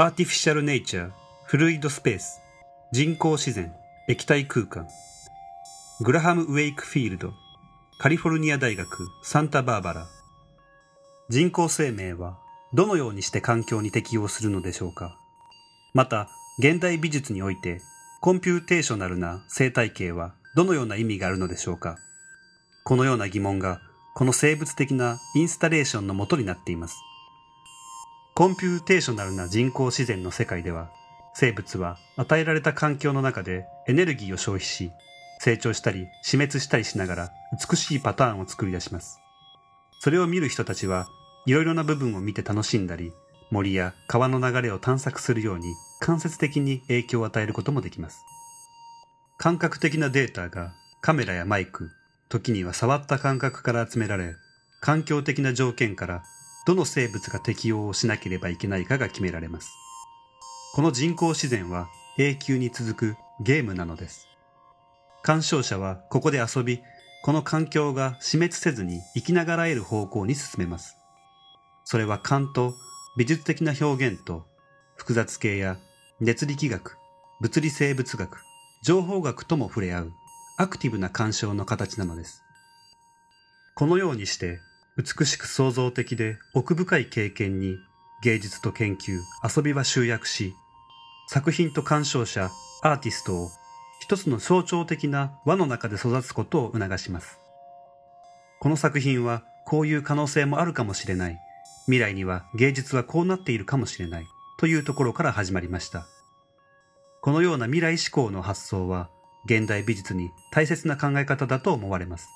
Artificial Nature、Fluid Space、人工自然、液体空間。グラハム・ウェイクフィールド、カリフォルニア大学、サンタバーバラ。人工生命はどのようにして環境に適応するのでしょうか？また、現代美術において、 computational な生態系はどのような意味があるのでしょうか？このような疑問が、この生物的なインスタレーションのもとになっています。computational な人工自然の世界では、生物は与えられた環境の中でエネルギーを消費し、成長したり死滅したりしながら美しいパターンを作り出します。それを見る人たちはいろいろな部分を見て楽しんだり、森や川の流れを探索するように間接的に影響を与えることもできます。感覚的なデータがカメラやマイク、時には触った感覚から集められ、環境的な条件からどの生物が適応をしなければいけないかが決められます。この人工自然は永久に続くゲームなのです。鑑賞者はここで遊び、この環境が死滅せずに生きながらえる方向に進めます。それは勘と美術的な表現と複雑系や熱力学、物理生物学、情報学とも触れ合うアクティブな鑑賞の形なのです。このようにして美しく創造的で奥深い経験に芸術と研究、遊びは集約し、作品と鑑賞者、アーティストを一つの象徴的な輪の中で育つことを促します。この作品はこういう可能性もあるかもしれない。未来には芸術はこうなっているかもしれない。というところから始まりました。このような未来志向の発想は現代美術に大切な考え方だと思われます。